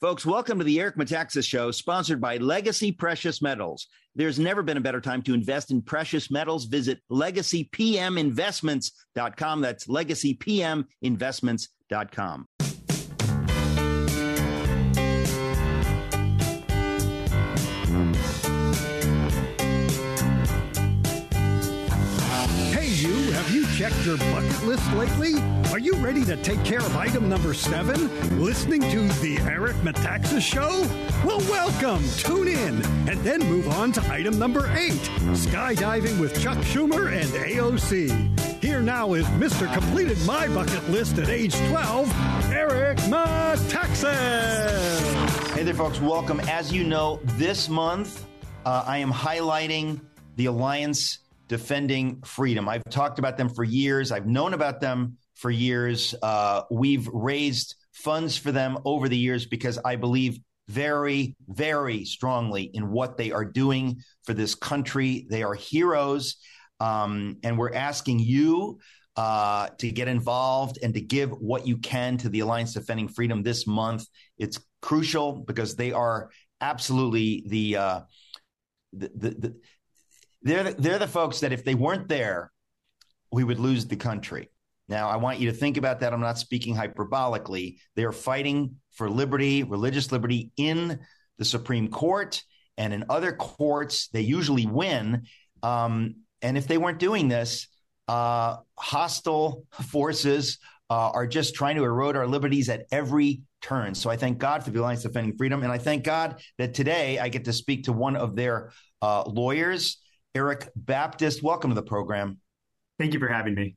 Folks, welcome to the Eric Metaxas Show, sponsored by Legacy Precious Metals. There's never been a better time to invest in precious metals. Visit legacypminvestments.com. That's legacypminvestments.com. checked your bucket list lately? Are you ready to take care of item number seven? Listening to The Eric Metaxas Show? Well, welcome. Tune in and then move on to item number eight skydiving with Chuck Schumer and AOC. Here now is Mr. Completed My Bucket List at age 12, Eric Metaxas. Hey there, folks. Welcome. As you know, this month uh, I am highlighting the Alliance Defending Freedom. I've talked about them for years, I've known about them for years. Uh, we've raised funds for them over the years because I believe very, very strongly in what they are doing for this country. They are heroes. Um, and we're asking you uh, to get involved and to give what you can to the Alliance Defending Freedom this month. It's crucial because they are absolutely the, uh, the, the, the they're the, they're the folks that if they weren't there, we would lose the country. Now, I want you to think about that. I'm not speaking hyperbolically. They are fighting for liberty, religious liberty in the Supreme Court and in other courts. They usually win. Um, and if they weren't doing this, uh, hostile forces uh, are just trying to erode our liberties at every turn. So I thank God for the Alliance Defending Freedom. And I thank God that today I get to speak to one of their uh, lawyers, Erik Baptist. Welcome to the program. Thank you for having me.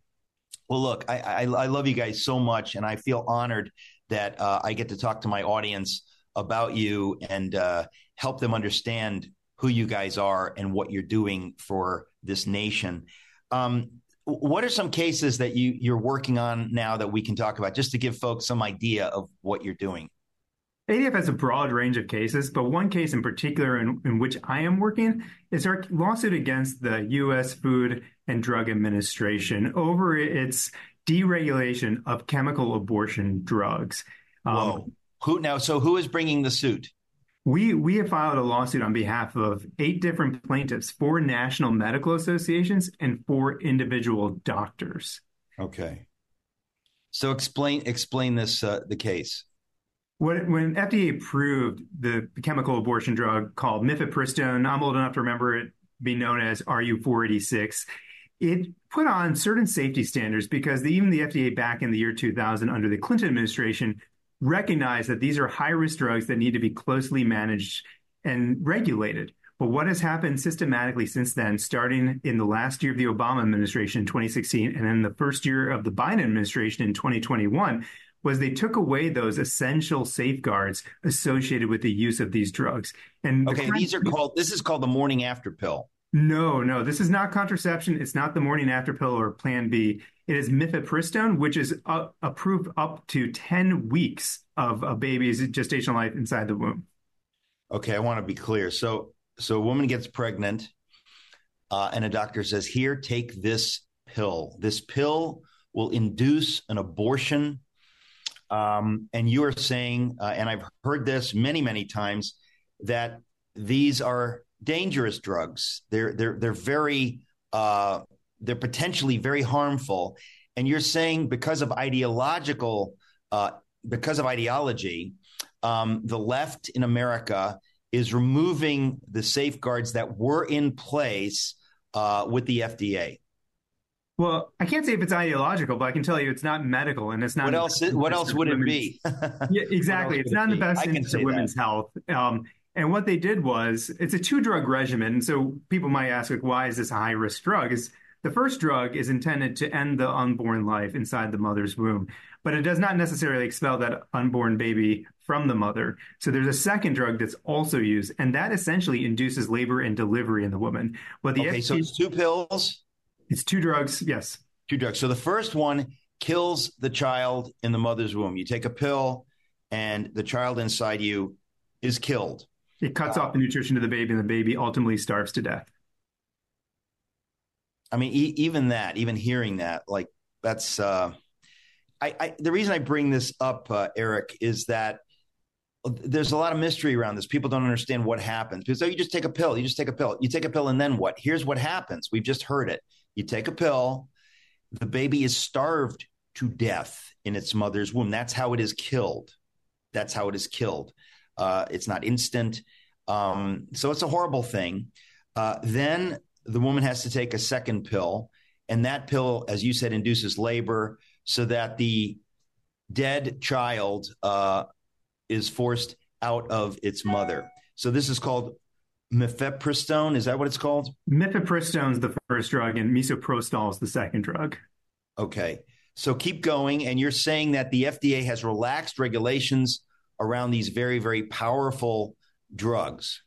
Well, look, I, I, I love you guys so much, and I feel honored that uh, I get to talk to my audience about you and uh, help them understand who you guys are and what you're doing for this nation. Um, what are some cases that you you're working on now that we can talk about, just to give folks some idea of what you're doing? ADF has a broad range of cases, but one case in particular in, in, which I am working is our lawsuit against the U.S. Food and Drug Administration over its deregulation of chemical abortion drugs. Um, Whoa. Who now? So who is bringing the suit? We we have filed a lawsuit on behalf of eight different plaintiffs, four national medical associations, and four individual doctors. Okay. So explain explain this uh, the case. When, FDA approved the chemical abortion drug called mifepristone, I'm old enough to remember it being known as RU486. It put on certain safety standards because even the FDA back in the year 2000 under the Clinton administration recognized that these are high risk drugs that need to be closely managed and regulated. But what has happened systematically since then, starting in the last year of the Obama administration in 2016 and then the first year of the Biden administration in 2021, was they took away those essential safeguards associated with the use of these drugs. And okay, the these are called. This is called the morning after pill. No, no, this is not contraception. It's not the morning after pill or Plan B. It is mifepristone, which is uh, approved up to ten weeks of a baby's gestational life inside the womb. Okay, I want to be clear. So, so a woman gets pregnant, uh, and a doctor says, "Here, take this pill. This pill will induce an abortion um, and you are saying, uh, and I've heard this many, many times, that these are dangerous drugs. They're they're they're very uh, they're potentially very harmful. And you're saying because of ideological uh, because of ideology, um, the left in America is removing the safeguards that were in place uh, with the FDA. Well, I can't say if it's ideological, but I can tell you it's not medical, and it's not. What else? What else would it be? yeah, exactly. It's not in the best interest of women's that. health. Um, and what they did was, it's a two drug regimen. So people might ask, like, why is this a high risk drug? Is the first drug is intended to end the unborn life inside the mother's womb, but it does not necessarily expel that unborn baby from the mother. So there's a second drug that's also used, and that essentially induces labor and delivery in the woman. Well, the okay, so it's two pills. It's two drugs. Yes, two drugs. So the first one kills the child in the mother's womb. You take a pill, and the child inside you is killed. It cuts uh, off the nutrition to the baby, and the baby ultimately starves to death. I mean, e- even that, even hearing that, like that's. Uh, I, I, the reason I bring this up, uh, Eric, is that there's a lot of mystery around this. People don't understand what happens because oh, you just take a pill, you just take a pill, you take a pill, and then what? Here's what happens. We've just heard it. You take a pill, the baby is starved to death in its mother's womb. That's how it is killed. That's how it is killed. Uh, it's not instant. Um, so it's a horrible thing. Uh, then the woman has to take a second pill, and that pill, as you said, induces labor so that the dead child uh, is forced out of its mother. So this is called mifepristone. Is that what it's called? Mifepristone is the first drug, and misoprostol is the second drug. Okay. So keep going. And you're saying that the FDA has relaxed regulations around these very, very powerful drugs.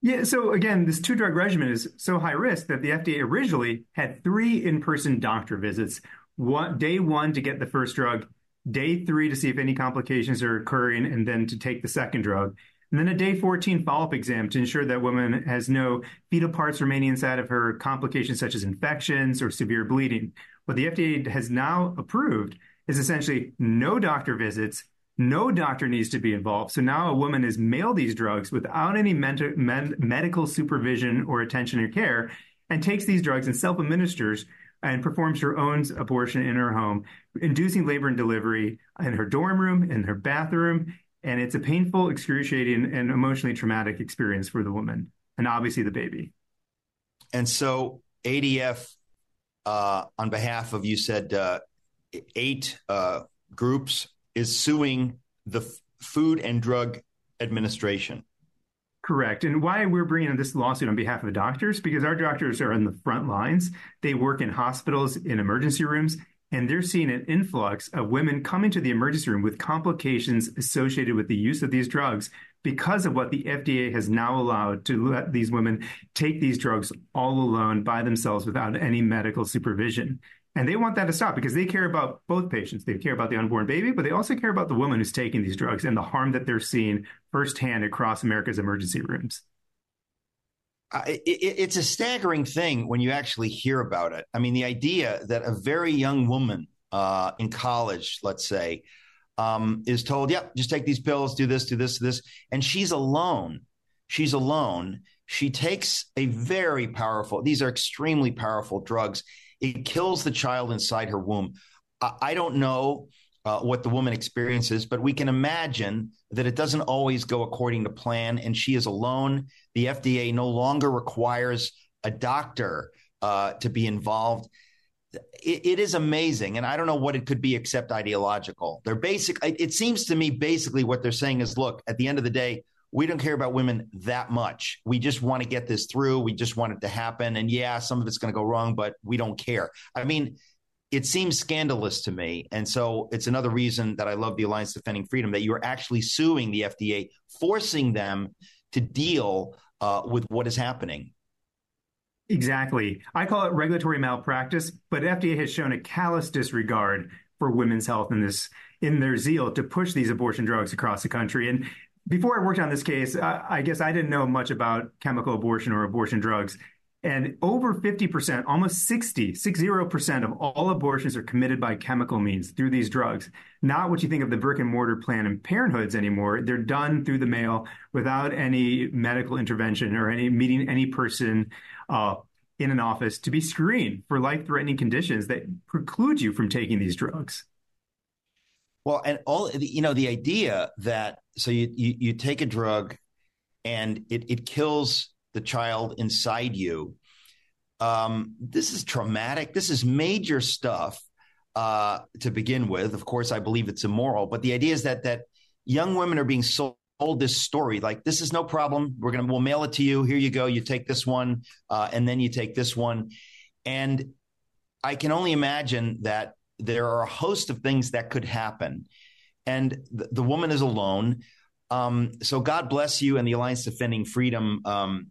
Yeah. So again, this two drug regimen is so high risk that the FDA originally had three in person doctor visits. One, day one to get the first drug, day three to see if any complications are occurring, and then to take the second drug. And then a day 14 follow up exam to ensure that woman has no fetal parts remaining inside of her, complications such as infections or severe bleeding. What the FDA has now approved is essentially no doctor visits, no doctor needs to be involved. So now a woman is mailed these drugs without any med- medical supervision or attention or care and takes these drugs and self administers and performs her own abortion in her home, inducing labor and delivery in her dorm room, in her bathroom. And it's a painful, excruciating, and emotionally traumatic experience for the woman and obviously the baby. And so ADF, uh, on behalf of, you said, uh, eight uh, groups, is suing the F- Food and Drug Administration. Correct. And why we're bringing this lawsuit on behalf of the doctors, because our doctors are on the front lines. They work in hospitals, in emergency rooms, and they're seeing an influx of women coming to the emergency room with complications associated with the use of these drugs because of what the FDA has now allowed to let these women take these drugs all alone by themselves without any medical supervision. And they want that to stop because they care about both patients. They care about the unborn baby, but they also care about the woman who's taking these drugs and the harm that they're seeing firsthand across America's emergency rooms. It, it's a staggering thing when you actually hear about it. I mean, the idea that a very young woman uh, in college, let's say, um, is told, "Yep, yeah, just take these pills, do this, do this, do this," and she's alone. She's alone. She takes a very powerful. These are extremely powerful drugs it kills the child inside her womb. I don't know uh, what the woman experiences, but we can imagine that it doesn't always go according to plan, and she is alone. The FDA no longer requires a doctor uh, to be involved. It, it is amazing, and I don't know what it could be except ideological. They're basic. It seems to me basically what they're saying is, look, at the end of the day, we don't care about women that much. We just want to get this through. We just want it to happen. And yeah, some of it's going to go wrong, but we don't care. I mean, it seems scandalous to me. And so it's another reason that I love the Alliance Defending Freedom that you're actually suing the FDA, forcing them to deal uh, with what is happening. Exactly. I call it regulatory malpractice, but FDA has shown a callous disregard for women's health in this in their zeal to push these abortion drugs across the country. And before I worked on this case, I, I guess I didn't know much about chemical abortion or abortion drugs. And over 50%, almost 60, 60% of all abortions are committed by chemical means through these drugs. Not what you think of the brick and mortar Planned Parenthoods anymore. They're done through the mail without any medical intervention or any meeting any person uh, in an office to be screened for life threatening conditions that preclude you from taking these drugs. Well, and all you know, the idea that so you you, you take a drug and it it kills the child inside you. Um, this is traumatic. This is major stuff uh, to begin with. Of course, I believe it's immoral, but the idea is that that young women are being sold this story like this is no problem. We're gonna we'll mail it to you. Here you go. You take this one, uh, and then you take this one, and I can only imagine that there are a host of things that could happen. And the, the woman is alone. Um, so God bless you and the Alliance Defending Freedom um,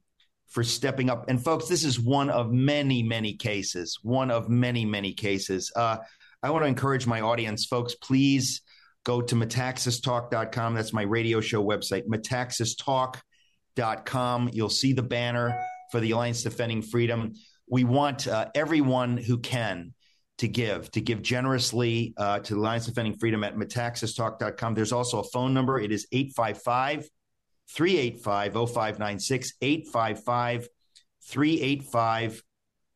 for stepping up. And folks, this is one of many, many cases, one of many, many cases. Uh, I want to encourage my audience, folks, please go to metaxastalk.com. That's my radio show website, metaxastalk.com. You'll see the banner for the Alliance Defending Freedom. We want uh, everyone who can to give, to give generously uh, to the Alliance Defending Freedom at metaxastalk.com. There's also a phone number. It is 855 385 0596, 855 385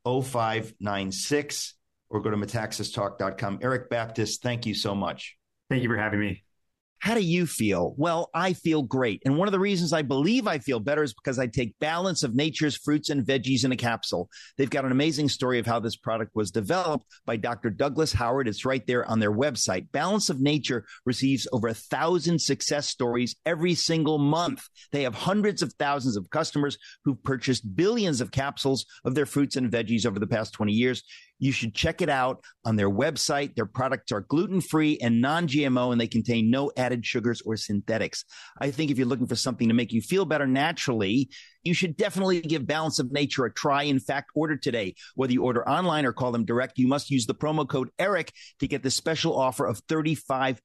0596, or go to metaxastalk.com. Erik Baptist, thank you so much. Thank you for having me. How do you feel? Well, I feel great. And one of the reasons I believe I feel better is because I take balance of nature's fruits and veggies in a capsule. They've got an amazing story of how this product was developed by Dr. Douglas Howard. It's right there on their website. Balance of Nature receives over a thousand success stories every single month. They have hundreds of thousands of customers who've purchased billions of capsules of their fruits and veggies over the past 20 years. You should check it out on their website. Their products are gluten free and non GMO, and they contain no added sugars or synthetics. I think if you're looking for something to make you feel better naturally, you should definitely give Balance of Nature a try. In fact, order today. Whether you order online or call them direct, you must use the promo code ERIC to get the special offer of 35%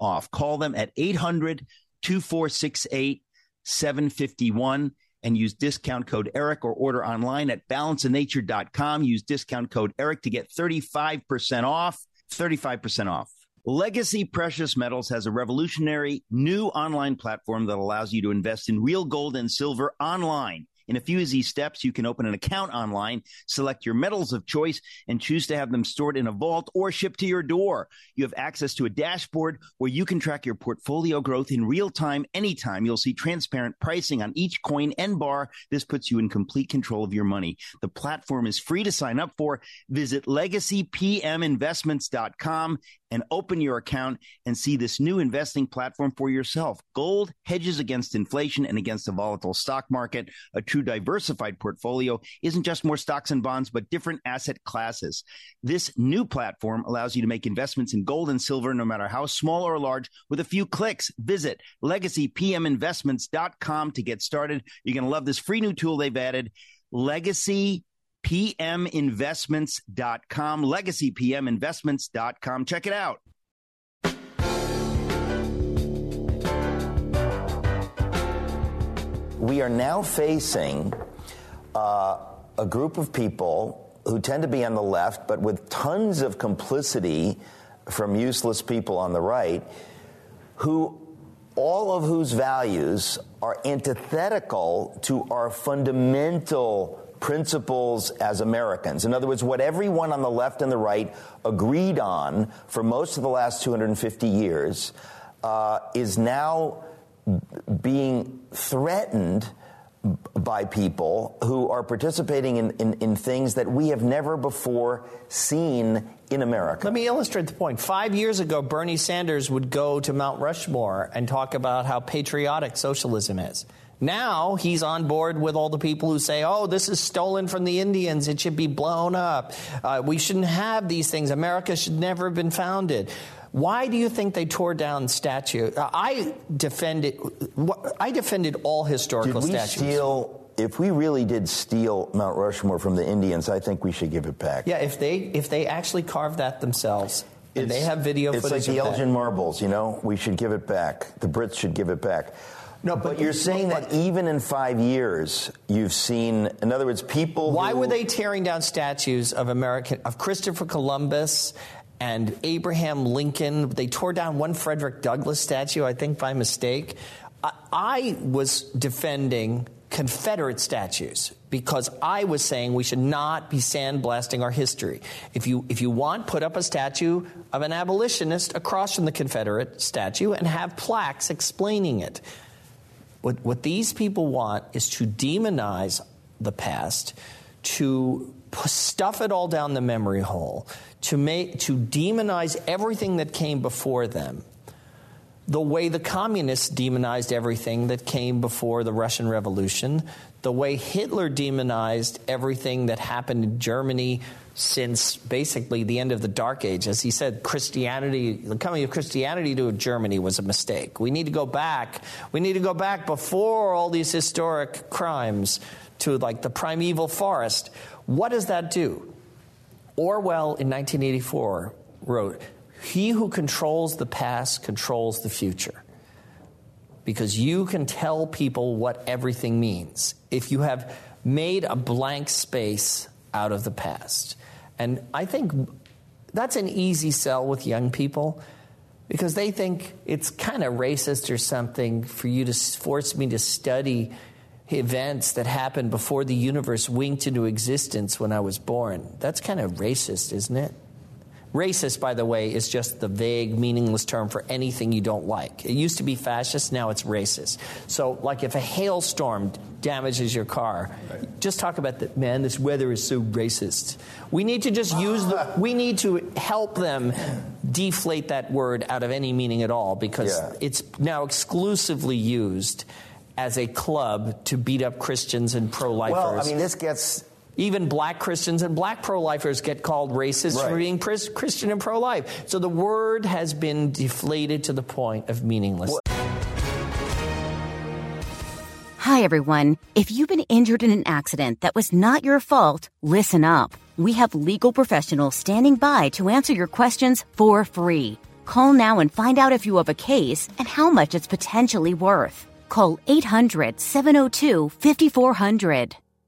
off. Call them at 800 2468 751 and use discount code ERIC or order online at balanceofnature.com. Use discount code ERIC to get 35% off. 35% off. Legacy Precious Metals has a revolutionary new online platform that allows you to invest in real gold and silver online. In a few easy steps, you can open an account online, select your metals of choice, and choose to have them stored in a vault or shipped to your door. You have access to a dashboard where you can track your portfolio growth in real time, anytime. You'll see transparent pricing on each coin and bar. This puts you in complete control of your money. The platform is free to sign up for. Visit legacypminvestments.com and open your account and see this new investing platform for yourself. Gold hedges against inflation and against a volatile stock market. A true diversified portfolio isn't just more stocks and bonds, but different asset classes. This new platform allows you to make investments in gold and silver, no matter how small or large, with a few clicks. Visit legacypminvestments.com to get started. You're going to love this free new tool they've added. Legacy pminvestments.com, legacypminvestments.com. Check it out. We are now facing uh, a group of people who tend to be on the left, but with tons of complicity from useless people on the right, who all of whose values are antithetical to our fundamental principles as Americans. In other words, what everyone on the left and the right agreed on for most of the last 250 years uh, is now being threatened by people who are participating in, in, in, things that we have never before seen in America. Let me illustrate the point. Five years ago, Bernie Sanders would go to Mount Rushmore and talk about how patriotic socialism is. Now he's on board with all the people who say, oh, this is stolen from the Indians. It should be blown up. Uh, we shouldn't have these things. America should never have been founded. Why do you think they tore down statue? Uh, I defended. I defended all historical did we statues. Steal, if we really did steal Mount Rushmore from the Indians, I think we should give it back. Yeah, if they if they actually carved that themselves, and they have video it's footage. It's like the Elgin marbles. You know, we should give it back. The Brits should give it back. No, but, but you're saying but, that even in five years, you've seen, in other words, people. Why who, were they tearing down statues of American of Christopher Columbus and Abraham Lincoln? They tore down one Frederick Douglass statue, I think, by mistake. I, I was defending Confederate statues because I was saying we should not be sandblasting our history. If you if you want, put up a statue of an abolitionist across from the Confederate statue and have plaques explaining it. What, what these people want is to demonize the past, to stuff it all down the memory hole, to make to demonize everything that came before them. the way the communists demonized everything that came before the Russian Revolution, the way Hitler demonized everything that happened in Germany since basically the end of the Dark Age. As he said, Christianity, the coming of Christianity to Germany was a mistake. We need to go back. We need to go back before all these historic crimes to like the primeval forest. What does that do? Orwell in 1984 wrote, He who controls the past controls the future. Because you can tell people what everything means if you have made a blank space out of the past. And I think that's an easy sell with young people because they think it's kind of racist or something for you to force me to study events that happened before the universe winked into existence when I was born. That's kind of racist, isn't it? Racist, by the way, is just the vague, meaningless term for anything you don't like. It used to be fascist, now it's racist. So, like if a hailstorm damages your car, right. just talk about that, man, this weather is so racist. We need to just use the, we need to help them deflate that word out of any meaning at all because yeah. it's now exclusively used as a club to beat up Christians and pro lifers. Well, I mean, this gets. Even black Christians and black pro lifers get called racist right. for being Christian and pro life. So the word has been deflated to the point of meaninglessness. Hi, everyone. If you've been injured in an accident that was not your fault, listen up. We have legal professionals standing by to answer your questions for free. Call now and find out if you have a case and how much it's potentially worth. Call 800 702 5400.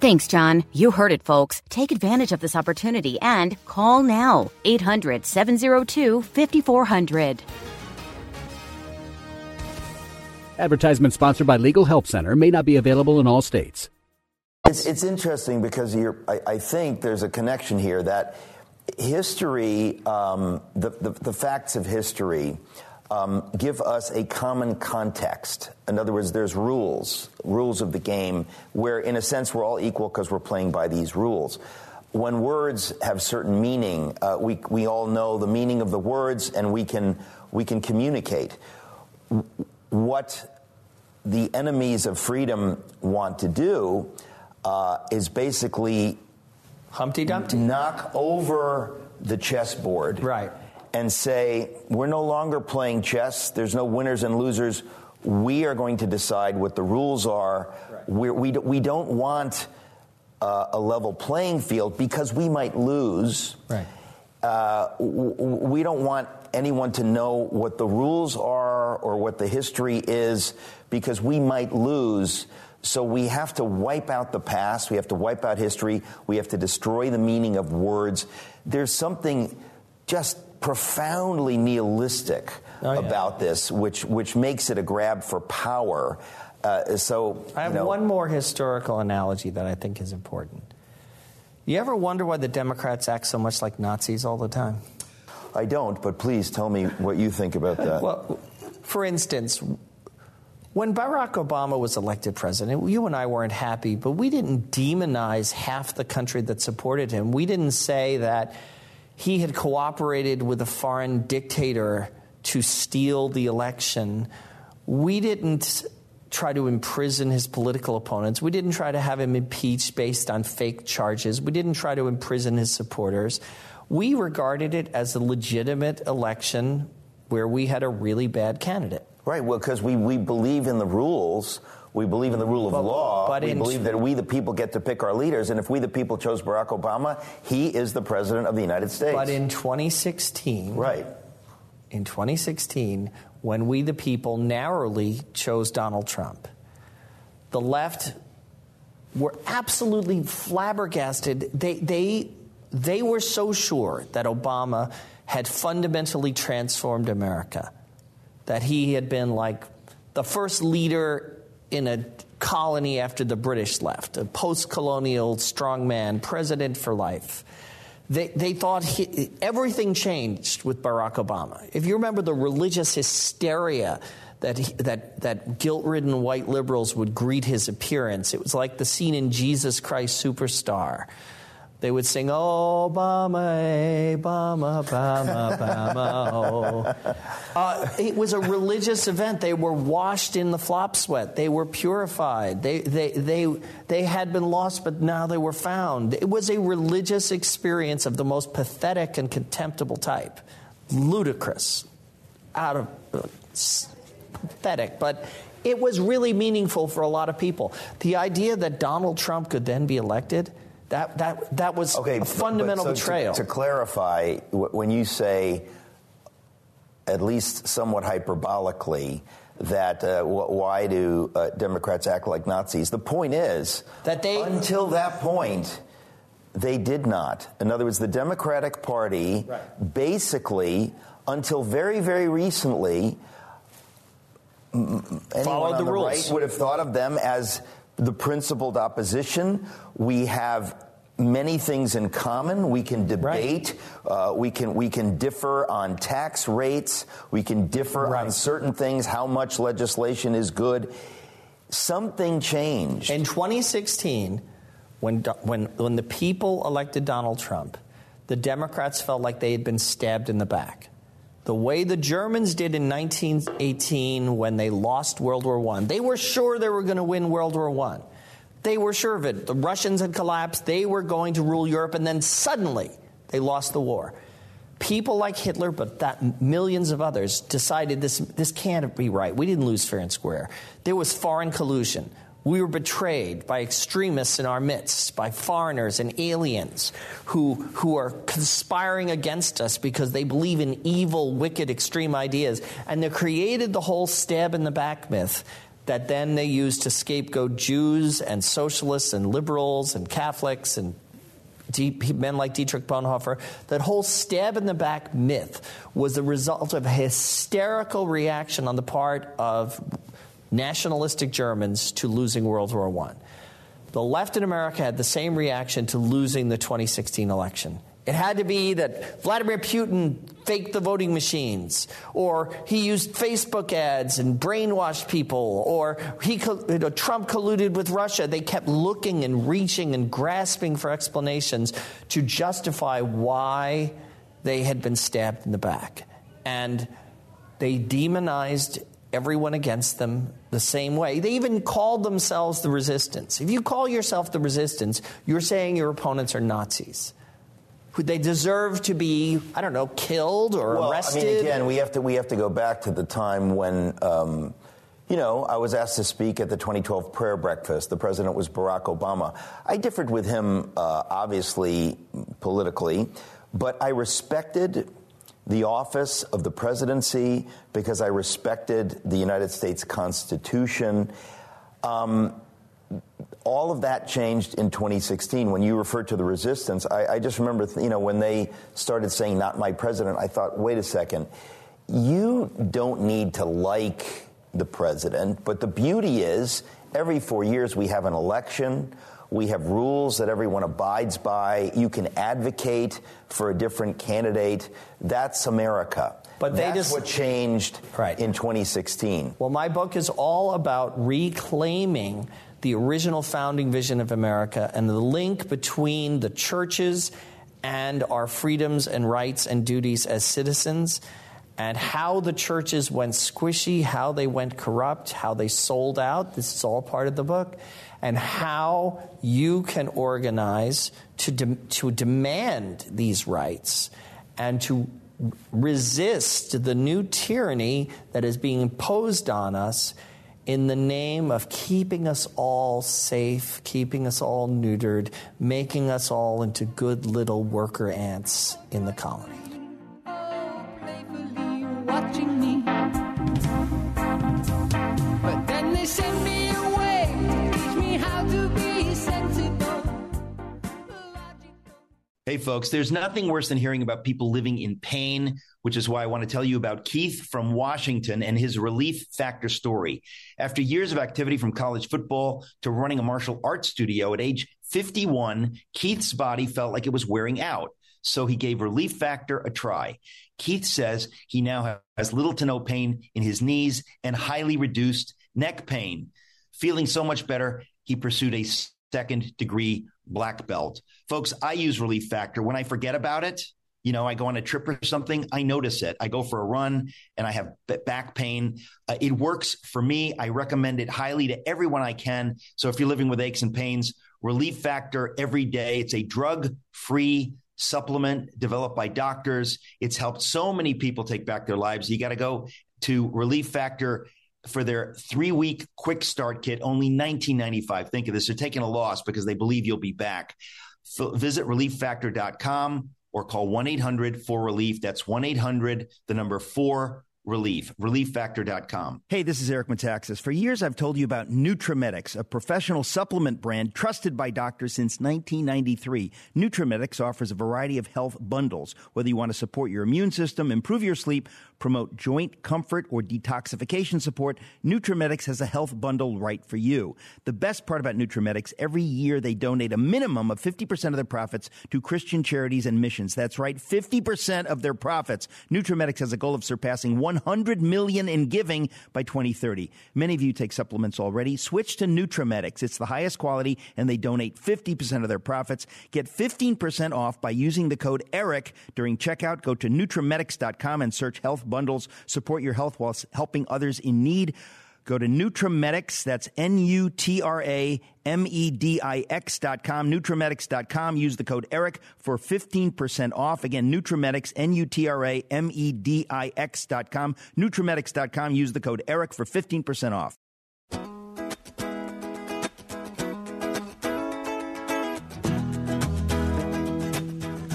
Thanks, John. You heard it, folks. Take advantage of this opportunity and call now 800 702 5400. Advertisement sponsored by Legal Help Center may not be available in all states. It's, it's interesting because I, I, think there's a connection here that history, um, the, the, the facts of history, um, give us a common context. In other words, there's rules, rules of the game, where in a sense we're all equal because we're playing by these rules. When words have certain meaning, uh, we, we all know the meaning of the words and we can, we can communicate. What the enemies of freedom want to do uh, is basically Humpty Dumpty. Knock over the chessboard. Right and say, we're no longer playing chess, there's no winners and losers. We are going to decide what the rules are. Right. we we, we don't want uh, a level playing field because we might lose. Right. Uh, we don't want anyone to know what the rules are or what the history is because we might lose. So we have to wipe out the past. We have to wipe out history. We have to destroy the meaning of words. There's something just profoundly nihilistic oh, yeah. about this, which which makes it a grab for power. Uh, so I have you know, one more historical analogy that I think is important. You ever wonder why the Democrats act so much like Nazis all the time? I don't, but please tell me what you think about that. well, for instance, when Barack Obama was elected president, you and I weren't happy, but we didn't demonize half the country that supported him. We didn't say that he had cooperated with a foreign dictator to steal the election. We didn't try to imprison his political opponents. We didn't try to have him impeached based on fake charges. We didn't try to imprison his supporters. We regarded it as a legitimate election where we had a really bad candidate. Right, well, because we, we believe in the rules we believe in the rule of but, law. But we believe that we, the people, get to pick our leaders. And if we, the people, chose Barack Obama, he is the president of the United States. But in 2016, right? In 2016, when we, the people, narrowly chose Donald Trump, the left were absolutely flabbergasted. They, they, they were so sure that Obama had fundamentally transformed America, that he had been like the first leader in a colony after the British left, a post colonial strongman, president for life. They, they thought he, everything changed with Barack Obama. If you remember the religious hysteria that, that, that guilt ridden white liberals would greet his appearance, it was like the scene in Jesus Christ Superstar they would sing, Obama, Obama, Obama, Obama, oh. Uh, it was a religious event. They were washed in the flop sweat. They were purified. They, they, they, they had been lost, but now they were found. It was a religious experience of the most pathetic and contemptible type. Ludicrous. Out of. Uh, pathetic. But it was really meaningful for a lot of people. The idea that Donald Trump could then be elected that, that, that was okay, a fundamental so betrayal. To, to, clarify, when you say, at least somewhat hyperbolically, that uh, why do uh, Democrats act like Nazis? The point is that they until that point they did not. In other words, the Democratic Party right. basically until very very recently followed the, the rules. Right would have thought of them as the principled opposition. We have many things in common. We can debate. Right. Uh, we can we can differ on tax rates. We can differ right. on certain things. How much legislation is good. Something changed in 2016 when when when the people elected Donald Trump. The Democrats felt like they had been stabbed in the back the way the Germans did in 1918 when they lost World War I. They were sure they were going to win World War I. They were sure of it. The Russians had collapsed. They were going to rule Europe, and then suddenly they lost the war. People like Hitler, but that millions of others decided this, this can't be right. We didn't lose fair and square. There was foreign collusion. We were betrayed by extremists in our midst, by foreigners and aliens who, who are conspiring against us because they believe in evil, wicked, extreme ideas. And they created the whole stab in the back myth that then they used to scapegoat Jews and socialists and liberals and Catholics and men like Dietrich Bonhoeffer, that whole stab in the back myth was the result of a hysterical reaction on the part of nationalistic Germans to losing World War I. The left in America had the same reaction to losing the 2016 election. It had to be that Vladimir Putin faked the voting machines, or he used Facebook ads and brainwashed people, or he, you know, Trump colluded with Russia. They kept looking and reaching and grasping for explanations to justify why they had been stabbed in the back. And they demonized everyone against them the same way. They even called themselves the resistance. If you call yourself the resistance, you're saying your opponents are Nazis. They deserve to be, I don't know, killed or well, arrested. I mean, again, we have to we have to go back to the time when, um, you know, I was asked to speak at the 2012 prayer breakfast. The president was Barack Obama. I differed with him, uh, obviously, politically, but I respected the office of the presidency because I respected the United States Constitution. Um, all of that changed in 2016. When you referred to the resistance, I, I just remember, you know, when they started saying "not my president," I thought, wait a second, you don't need to like the president, but the beauty is every four years we have an election. We have rules that everyone abides by. You can advocate for a different candidate. That's America. But that's just, what changed right. in 2016. Well, my book is all about reclaiming the original founding vision of America and the link between the churches and our freedoms and rights and duties as citizens and how the churches went squishy, how they went corrupt, how they sold out. This is all part of the book. And how you can organize to, de- to demand these rights and to resist the new tyranny that is being imposed on us in the name of keeping us all safe, keeping us all neutered, making us all into good little worker ants in the colony Hey, folks, there's nothing worse than hearing about people living in pain which is why I want to tell you about Keith from Washington and his relief factor story. After years of activity from college football to running a martial arts studio at age 51, Keith's body felt like it was wearing out. So he gave Relief Factor a try. Keith says he now has little to no pain in his knees and highly reduced neck pain. Feeling so much better, he pursued a second degree black belt. Folks, I use Relief Factor. When I forget about it, you know, I go on a trip or something, I notice it. I go for a run and I have back pain. Uh, it works for me. I recommend it highly to everyone I can. So if you're living with aches and pains, Relief Factor every day. It's a drug free supplement developed by doctors. It's helped so many people take back their lives. You got to go to Relief Factor for their three week quick start kit, only $19.95. Think of this. They're taking a loss because they believe you'll be back. So visit relieffactor.com or call 1 800 4 relief. That's 1 800, the number 4 relief. Relieffactor.com. Hey, this is Eric Metaxas. For years, I've told you about Nutramedix, a professional supplement brand trusted by doctors since 1993. Nutramedix offers a variety of health bundles. Whether you want to support your immune system, improve your sleep, promote joint comfort, or detoxification support, Nutramedix has a health bundle right for you. The best part about Nutramedix, every year they donate a minimum of 50% of their profits to Christian charities and missions. That's right, 50% of their profits. Nutramedix has a goal of surpassing 100 million in giving by 2030. Many of you take supplements already. Switch to Nutramedix. It's the highest quality and they donate 50% of their profits. Get 15% off by using the code ERIC during checkout. Go to Nutramedix.com and search health bundles. Support your health while helping others in need. Go to Nutramedix, that's N-U-T-R-A-M-E-D-I-X dot com, Nutramedix.com. Use the code ERIC for 15% off. Again, Nutramedix, N-U-T-R-A-M-E-D-I-X dot com, Nutramedix.com. Use the code ERIC for 15% off.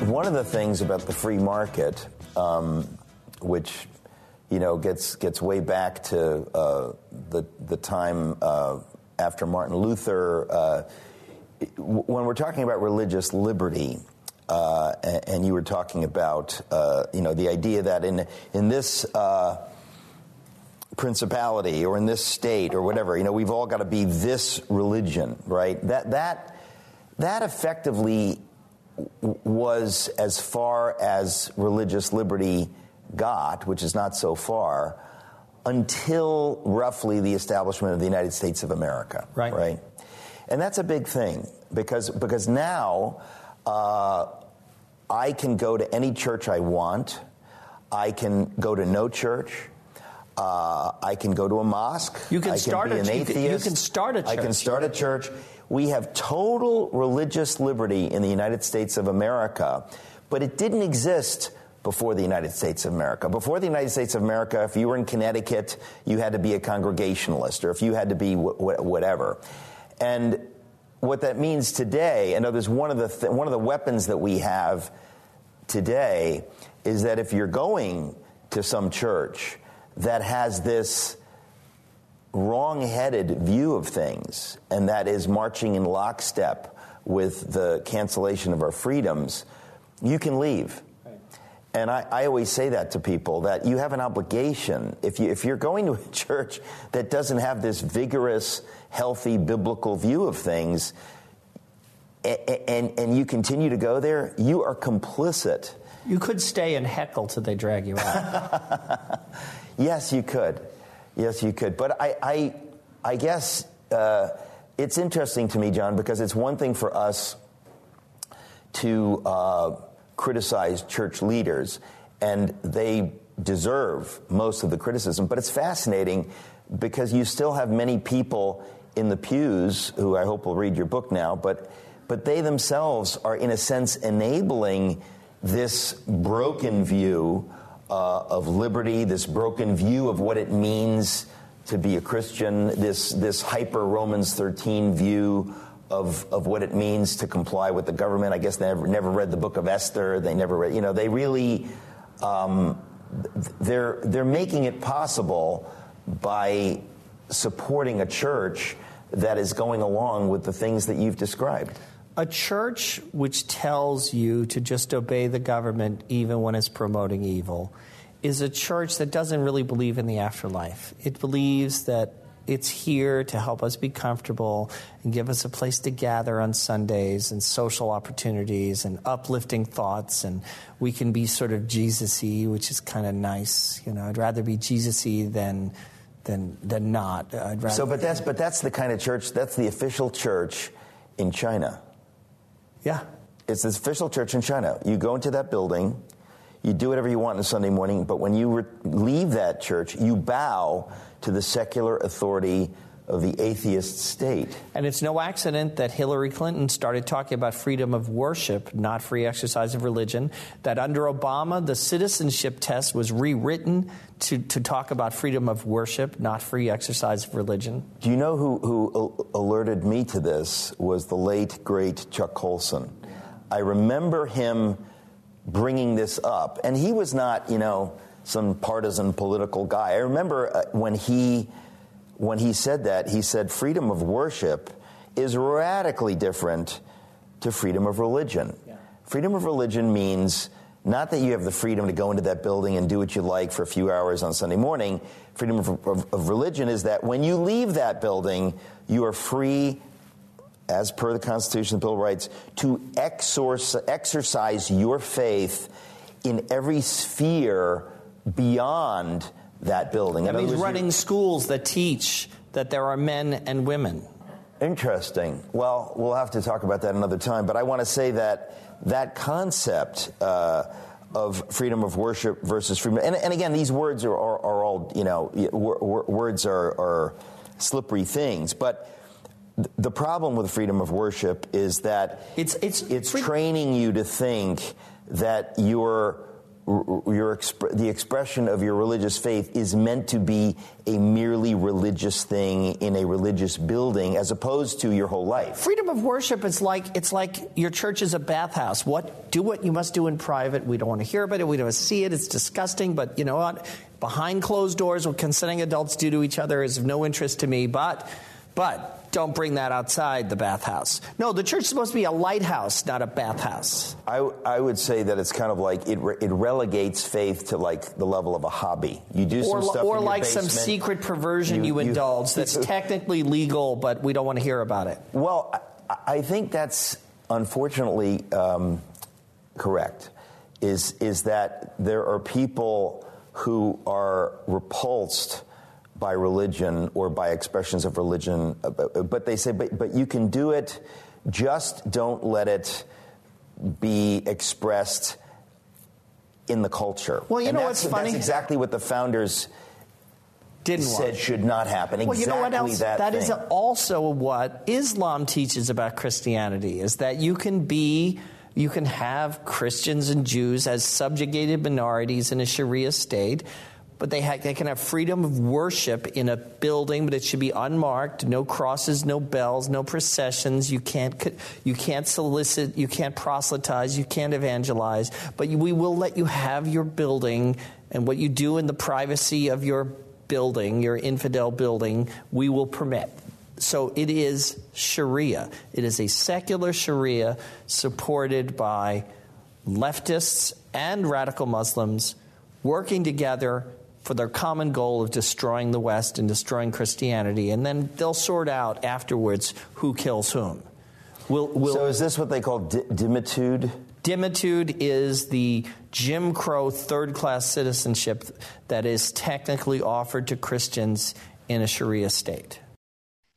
One of the things about the free market, um, which you know, gets gets way back to uh, the the time uh, after Martin Luther. Uh, when we're talking about religious liberty, uh, and, you were talking about, uh, you know, the idea that in in this uh, principality or in this state or whatever, you know, we've all got to be this religion, right? That that that effectively was as far as religious liberty got, which is not so far, until roughly the establishment of the United States of America. Right. Right. And that's a big thing because because now uh, I can go to any church I want. I can go to no church. Uh, I can go to a mosque. You can, I start be a, an you atheist. Can, you can start a church. I can start a church. We have total religious liberty in the United States of America, but it didn't exist before the United States of America. Before the United States of America, if you were in Connecticut, you had to be a Congregationalist, or if you had to be wh- wh- whatever. And what that means today, and there's one of the th- one of the weapons that we have today is that if you're going to some church that has this wrong-headed view of things, and that is marching in lockstep with the cancellation of our freedoms, you can leave and I, I, always say that to people that you have an obligation. If, you, if you're going to a church that doesn't have this vigorous, healthy, biblical view of things, and, and, and you continue to go there, you are complicit. You could stay and heckle till they drag you out. yes, you could. Yes, you could. But I, I, I guess uh, it's interesting to me, John, because it's one thing for us to. Uh, criticize church leaders, and they deserve most of the criticism. But it's fascinating because you still have many people in the pews who I hope will read your book now, but but they themselves are in a sense enabling this broken view uh, of liberty, this broken view of what it means to be a Christian, this this hyper Romans 13 view of, of what it means to comply with the government. I guess they never, never read the book of Esther. They never read, you know, they really, um, they're, they're making it possible by supporting a church that is going along with the things that you've described. A church which tells you to just obey the government even when it's promoting evil is a church that doesn't really believe in the afterlife. It believes that it's here to help us be comfortable and give us a place to gather on Sundays and social opportunities and uplifting thoughts. And we can be sort of Jesus y, which is kind of nice. You know, I'd rather be Jesus y than. Than, than not. I'd rather, so, but that's but that's the kind of church. That's the official church in China. Yeah, it's the official church in China. You go into that building, you do whatever you want on a Sunday morning, but when you re- leave that church, you bow to the secular authority of the atheist state. And it's no accident that Hillary Clinton started talking about freedom of worship, not free exercise of religion. That under Obama, the citizenship test was rewritten to, to talk about freedom of worship, not free exercise of religion. Do you know who, who alerted me to this was the late, great Chuck Colson. I remember him bringing this up, and he was not, you know, some partisan political guy. I remember uh, when he when he said that, he said freedom of worship is radically different to freedom of religion. Yeah. Freedom of religion means not that you have the freedom to go into that building and do what you like for a few hours on Sunday morning. Freedom of, of, of religion is that when you leave that building, you are free, as per the Constitution, the Bill of Rights, to exercise your faith in every sphere beyond that building. That means running schools that teach that there are men and women. Interesting. Well, we'll have to talk about that another time, but I want to say that that concept uh, of freedom of worship versus freedom, and, and again, these words are, are, are all, you know, words are, are slippery things, but the problem with freedom of worship is that it's it's it's training you to think that you're your exp- the expression of your religious faith is meant to be a merely religious thing in a religious building as opposed to your whole life. Freedom of worship is like it's like your church is a bathhouse. What do what you must do in private. We don't want to hear about it. We don't want to see it. It's disgusting, but you know what? Behind closed doors what consenting adults do to each other is of no interest to me, but but don't bring that outside the bathhouse. No, the church is supposed to be a lighthouse, not a bathhouse. I, I would say that it's kind of like it, re- it relegates faith to like the level of a hobby. You do or, some stuff or like basement. some secret perversion you, you indulge you, that's technically legal, but we don't want to hear about it. Well, I, I think that's unfortunately um, correct. Is is that there are people who are repulsed by religion or by expressions of religion, but they say, but, but you can do it, just don't let it be expressed in the culture. Well, you and know what's funny? That's exactly what the founders didn't said want. should not happen. Well, exactly you know what else? That, that is also what Islam teaches about Christianity: is that you can be. You can have Christians and Jews as subjugated minorities in a Sharia state, but they, ha- they can have freedom of worship in a building, but it should be unmarked. No crosses, no bells, no processions. You can't you can't solicit, you can't proselytize, you can't evangelize. But we will let you have your building, and what you do in the privacy of your building, your infidel building, we will permit. So it is Sharia. It is a secular Sharia supported by leftists and radical Muslims working together for their common goal of destroying the West and destroying Christianity, and then they'll sort out afterwards who kills whom. We'll, we'll, so, is this what they call di- dhimmitude? Dhimmitude is the Jim Crow third class citizenship that is technically offered to Christians in a Sharia state.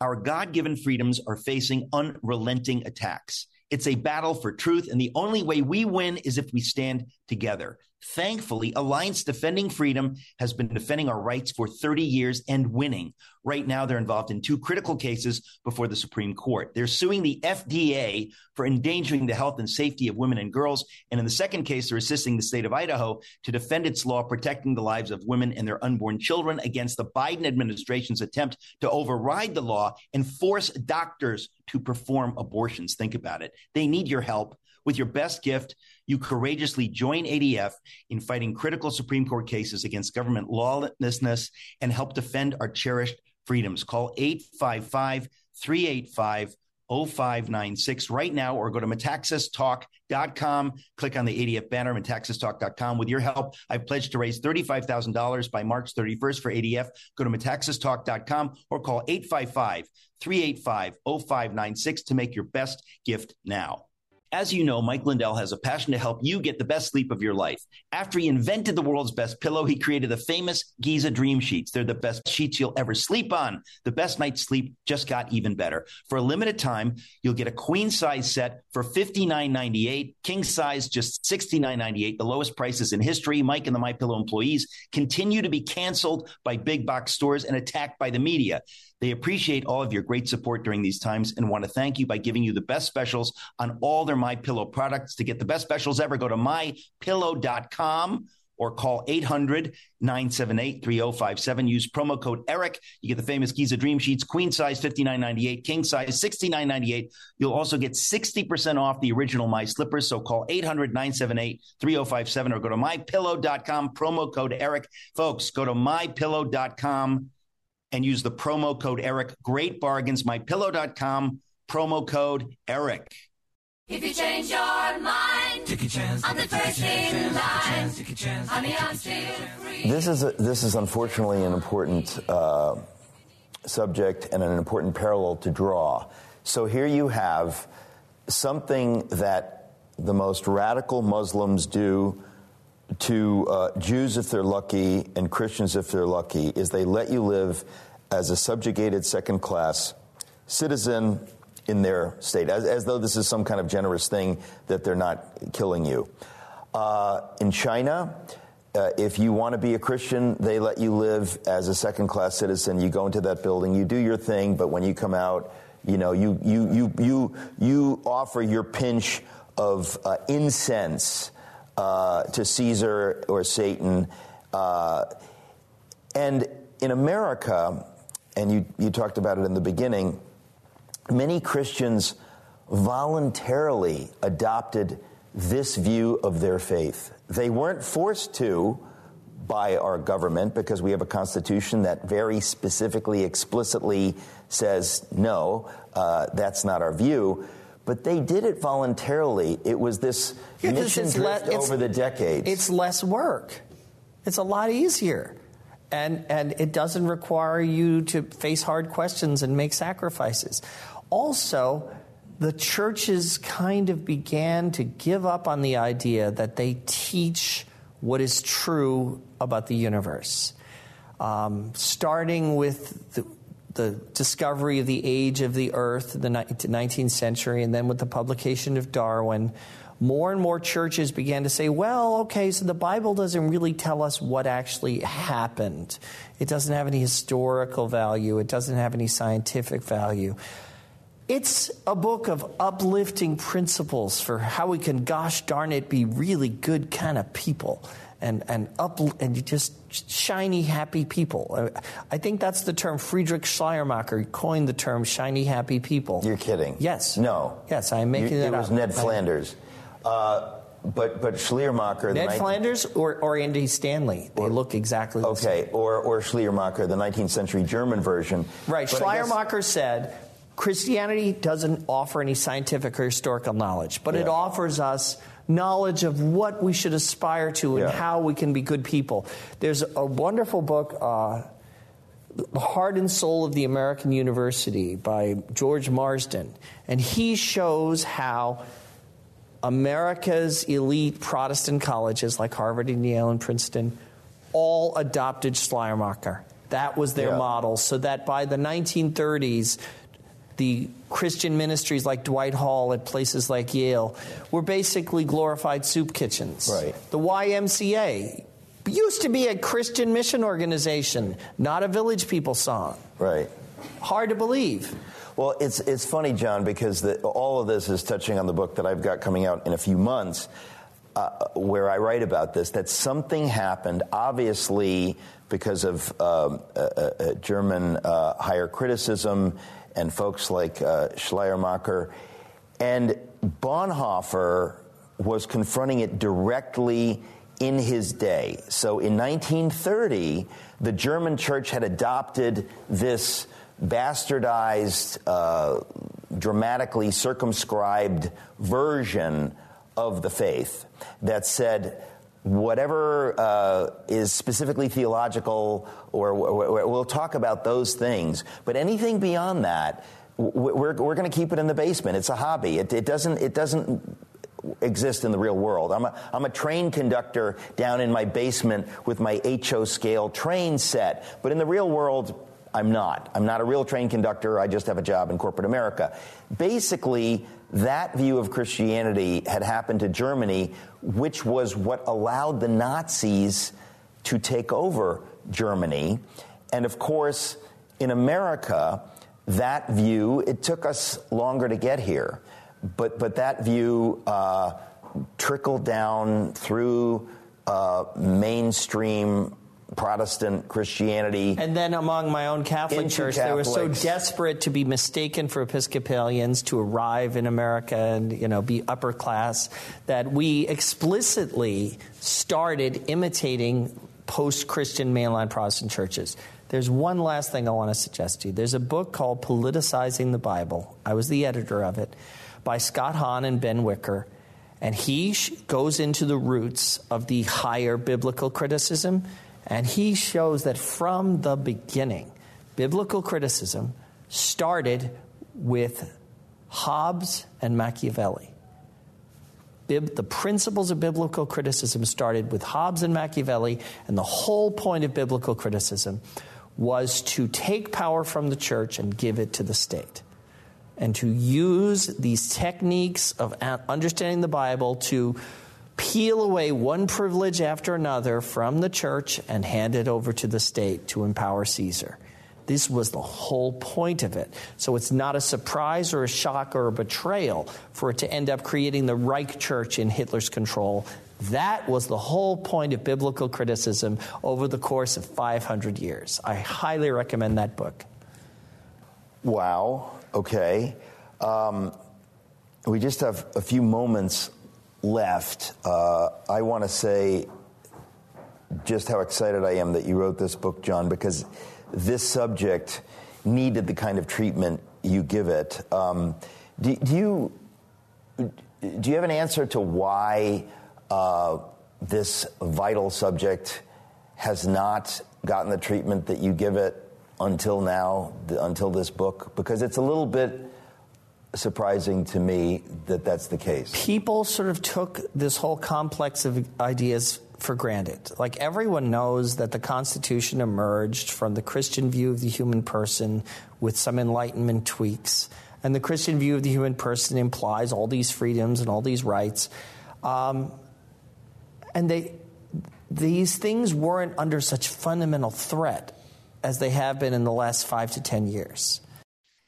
Our God given freedoms are facing unrelenting attacks. It's a battle for truth, and the only way we win is if we stand together. Thankfully, Alliance Defending Freedom has been defending our rights for 30 years and winning. Right now, they're involved in two critical cases before the Supreme Court. They're suing the FDA for endangering the health and safety of women and girls. And in the second case, they're assisting the state of Idaho to defend its law protecting the lives of women and their unborn children against the Biden administration's attempt to override the law and force doctors to perform abortions. Think about it. They need your help. With your best gift, you courageously join ADF in fighting critical Supreme Court cases against government lawlessness and help defend our cherished freedoms. Call 855 385 0596 right now or go to metaxastalk.com. Click on the ADF banner, metaxastalk.com. With your help, I've pledged to raise $35,000 by March 31st for ADF. Go to metaxastalk.com or call 855 385 0596 to make your best gift now. As you know, Mike Lindell has a passion to help you get the best sleep of your life. After he invented the world's best pillow, he created the famous Giza Dream Sheets. They're the best sheets you'll ever sleep on. The best night's sleep just got even better. For a limited time, you'll get a queen size set for $59.98, king size just $69.98, the lowest prices in history. Mike and the My Pillow employees continue to be canceled by big box stores and attacked by the media. They appreciate all of your great support during these times and want to thank you by giving you the best specials on all their My Pillow products. To get the best specials ever, go to mypillow.com or call 800 978 3057. Use promo code ERIC. You get the famous Giza Dream Sheets, queen size 59.98, king size 69.98. You'll also get 60% off the original My Slippers. So call 800 978 3057 or go to mypillow.com, promo code ERIC. Folks, go to mypillow.com and use the promo code Eric. Great bargains. MyPillow.com, promo code Eric. If you change your mind, take a chance. I'm the first in line. Take a chance. Honey, I'm still free. This is a, this is unfortunately an important uh, subject and an important parallel to draw. So here you have something that the most radical Muslims do to uh, Jews if they're lucky and Christians if they're lucky is they let you live as a subjugated second class citizen in their state, as, as though this is some kind of generous thing that they're not killing you. Uh, in China, uh, if you want to be a Christian, they let you live as a second class citizen. You go into that building, you do your thing, but when you come out, you know, you, you, you, you, you offer your pinch of uh, incense uh, to Caesar or Satan. Uh, and in America, and you, you talked about it in the beginning, many Christians voluntarily adopted this view of their faith. They weren't forced to by our government because we have a constitution that very specifically, explicitly says, no, uh, that's not our view but they did it voluntarily. It was this yeah, mission drift le- over the decades. It's less work. It's a lot easier. And, and it doesn't require you to face hard questions and make sacrifices. Also, the churches kind of began to give up on the idea that they teach what is true about the universe. Um, starting with the, the discovery of the age of the earth, the 19th century, and then with the publication of Darwin, more and more churches began to say, well, okay, so the Bible doesn't really tell us what actually happened. It doesn't have any historical value, it doesn't have any scientific value. It's a book of uplifting principles for how we can, gosh darn it, be really good kind of people and, and up and just shiny, happy people. I think that's the term Friedrich Schleiermacher coined the term shiny, happy people. You're kidding. Yes. No. Yes, I'm making you, it It was up. Ned Flanders. Uh, but but Schleiermacher. Ned 19- Flanders or, or Andy Stanley. They or, look exactly the okay, same. or or Schleiermacher, the 19th century German version. Right. But Schleiermacher guess- said Christianity doesn't offer any scientific or historical knowledge, but yeah. it offers us knowledge of what we should aspire to and yeah. how we can be good people. There's a wonderful book, uh, The Heart and Soul of the American University by George Marsden, and he shows how America's elite Protestant colleges like Harvard and Yale and Princeton all adopted Schleiermacher. That was their yeah. model, so that by the 1930s, the Christian ministries like Dwight Hall at places like Yale were basically glorified soup kitchens. Right. The YMCA used to be a Christian mission organization, not a village people song. Right. Hard to believe. Well, it's it's funny, John, because the, all of this is touching on the book that I've got coming out in a few months, uh, where I write about this. That something happened, obviously because of um, uh, uh, German uh, higher criticism and folks like uh, Schleiermacher. And Bonhoeffer was confronting it directly in his day. So in 1930, the German church had adopted this bastardized, uh, dramatically circumscribed version of the faith that said, whatever uh, is specifically theological, or, or, we'll talk about those things. But anything beyond that, we're, we're going to keep it in the basement. It's a hobby. It, it doesn't. It doesn't exist in the real world. I'm a, I'm a train conductor down in my basement with my HO scale train set, but in the real world, I'm not. I'm not a real train conductor. I just have a job in corporate America. Basically, that view of Christianity had happened to Germany, which was what allowed the Nazis to take over Germany. And of course, in America, that view, it took us longer to get here, but, but that view uh, trickled down through uh, mainstream Protestant Christianity. And then among my own Catholic church, they were so desperate to be mistaken for Episcopalians to arrive in America and you know be upper class that we explicitly started imitating post-Christian mainline Protestant churches. There's one last thing I want to suggest to you. There's a book called Politicizing the Bible. I was the editor of it by Scott Hahn and Ben Wiker. And he goes into the roots of the higher biblical criticism and he shows that from the beginning, biblical criticism started with Hobbes and Machiavelli. Bib, the principles of biblical criticism started with Hobbes and Machiavelli, and the whole point of biblical criticism was to take power from the church and give it to the state. And to use these techniques of understanding the Bible to peel away one privilege after another from the church and hand it over to the state to empower Caesar. This was the whole point of it. So it's not a surprise or a shock or a betrayal for it to end up creating the Reich Church in Hitler's control. That was the whole point of biblical criticism over the course of 500 years. I highly recommend that book. Wow. Okay. Um, we just have a few moments left, uh, I want to say just how excited I am that you wrote this book, John, because this subject needed the kind of treatment you give it. Um, do, do, you do you have an answer to why uh, this vital subject has not gotten the treatment that you give it until now, until this book? Because it's a little bit surprising to me that that's the case. People sort of took this whole complex of ideas for granted. Like everyone knows that the Constitution emerged from the Christian view of the human person with some Enlightenment tweaks. And the Christian view of the human person implies all these freedoms and all these rights. Um, and they, these things weren't under such fundamental threat as they have been in the last five to ten years.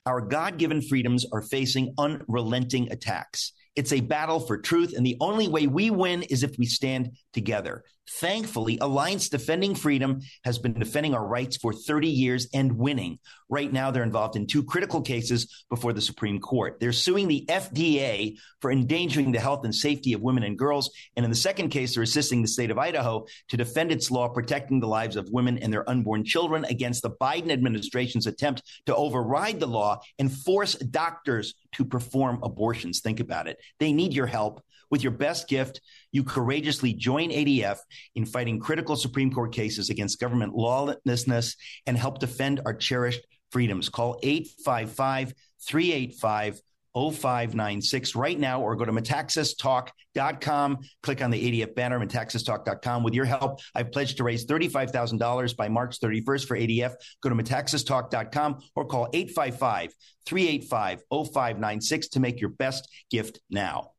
Our God given freedoms are facing unrelenting attacks. It's a battle for truth, and the only way we win is if we stand together. Thankfully, Alliance Defending Freedom has been defending our rights for 30 years and winning. Right now, they're involved in two critical cases before the Supreme Court. They're suing the FDA for endangering the health and safety of women and girls. And in the second case, they're assisting the state of Idaho to defend its law protecting the lives of women and their unborn children against the Biden administration's attempt to override the law and force doctors to perform abortions. Think about it. They need your help. With your best gift, you courageously join ADF in fighting critical Supreme Court cases against government lawlessness and help defend our cherished freedoms. Call 855 385 0596 right now or go to metaxastalk.com. Click on the ADF banner, metaxastalk.com. With your help, I've pledged to raise $35,000 by March 31st for ADF. Go to metaxastalk.com or call 855 385 0596 to make your best gift now.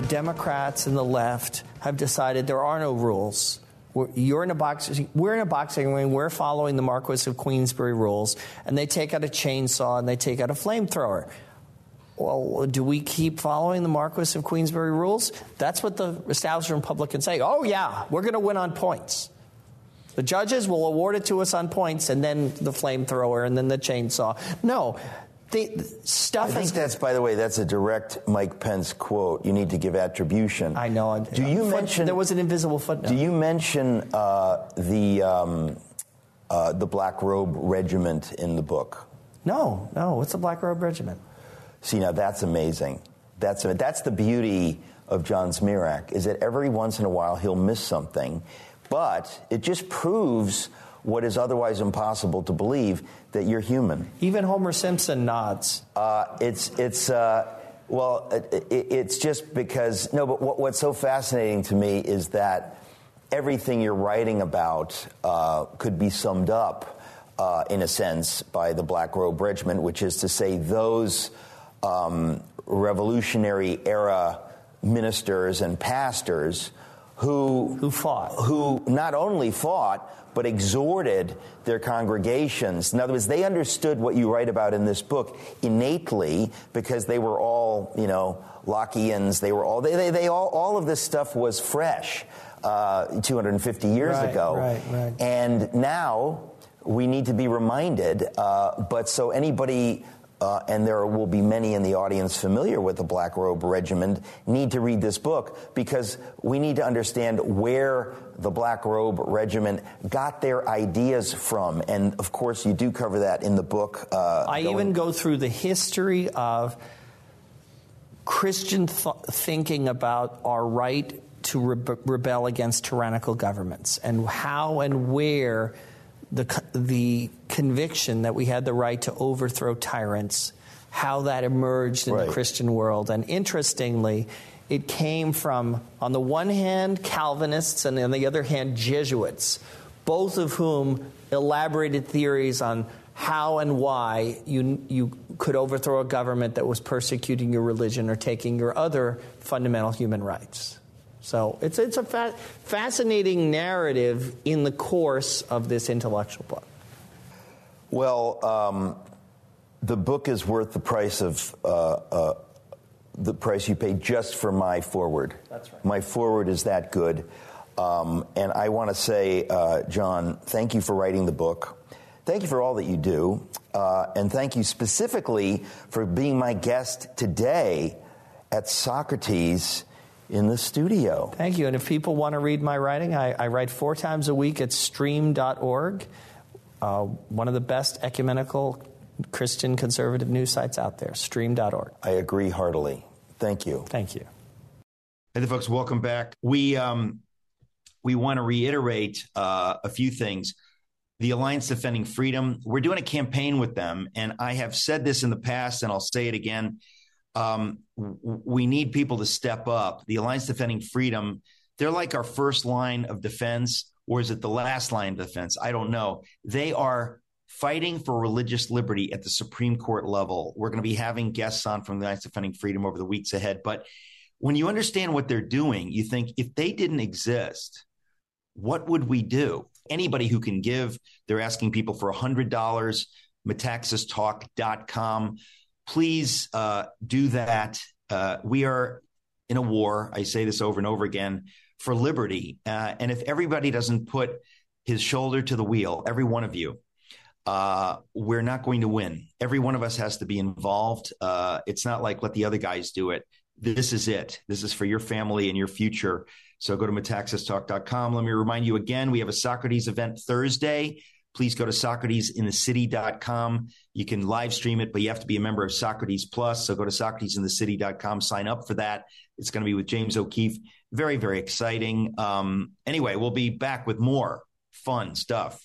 The Democrats and the left have decided there are no rules. We're, you're in a box, we're in a boxing ring. We're following the Marquis of Queensberry rules, and they take out a chainsaw and they take out a flamethrower. Well, do we keep following the Marquis of Queensberry rules? That's what the establishment Republicans say. Oh, yeah, we're going to win on points. The judges will award it to us on points, and then the flamethrower, and then the chainsaw. No, the stuff. I think that's, by the way, that's a direct Mike Pence quote. You need to give attribution. I know. Do you mention there was an invisible footnote? Do you mention uh, the um, uh, the Black Robe Regiment in the book? No, no. What's the Black Robe Regiment? See, now that's amazing. That's that's the beauty of John Zmirak is that every once in a while he'll miss something, but it just proves what is otherwise impossible to believe that you're human. Even Homer Simpson nods. Uh, it's it's uh, well, it, it, it's just because no. But what, what's so fascinating to me is that everything you're writing about uh, could be summed up, uh, in a sense, by the Black Robe Regiment, which is to say those um, Revolutionary era ministers and pastors who who fought, who not only fought but exhorted their congregations. In other words, they understood what you write about in this book innately because they were all, you know, Lockeans. They were all they, they, they all all of this stuff was fresh uh, 250 years Right, ago, right, right. and now we need to be reminded. Uh, but so anybody. Uh, and there will be many in the audience familiar with the Black Robe Regiment, need to read this book because we need to understand where the Black Robe Regiment got their ideas from. And of course, you do cover that in the book. Uh, I going- even go through the history of Christian th- thinking about our right to rebe- rebel against tyrannical governments and how and where the, the conviction that we had the right to overthrow tyrants, how that emerged in Right. the Christian world. And interestingly, it came from, on the one hand, Calvinists, and on the other hand, Jesuits, both of whom elaborated theories on how and why you, you could overthrow a government that was persecuting your religion or taking your other fundamental human rights. So it's, it's a fa- fascinating narrative in the course of this intellectual book. Well, um, the book is worth the price of uh, uh, the price you pay just for my forward. That's right. My forward is that good, um, and I want to say, uh, John, thank you for writing the book. Thank you for all that you do, uh, and thank you specifically for being my guest today at Socrates in the studio. Thank you. And if people want to read my writing, I, I write four times a week at stream.org, uh, one of the best ecumenical Christian conservative news sites out there, stream.org. I agree heartily. Thank you. Thank you. Hey there, folks. Welcome back. We um, we want to reiterate uh, a few things. The Alliance Defending Freedom. We're doing a campaign with them, and I have said this in the past, and I'll say it again. Um, we need people to step up. The Alliance Defending Freedom. They're like our first line of defense, or is it the last line of defense? I don't know. They are fighting for religious liberty at the Supreme Court level. We're going to be having guests on from the Alliance Defending Freedom over the weeks ahead, but when you understand what they're doing, you think if they didn't exist, what would we do? Anybody who can give, they're asking people for $100, metaxastalk.com. Please uh, do that. Uh, we are in a war. I say this over and over again for liberty. Uh, and if everybody doesn't put his shoulder to the wheel, every one of you, uh, we're not going to win. Every one of us has to be involved. Uh, it's not like let the other guys do it. This is it. This is for your family and your future. So go to metaxastalk.com. Let me remind you again, we have a Socrates event Thursday. Please go to socratesinthecity.com. You can live stream it, but you have to be a member of Socrates Plus. So go to socratesinthecity.com, sign up for that. It's going to be with James O'Keefe. Very, very exciting. Um, anyway, we'll be back with more fun stuff.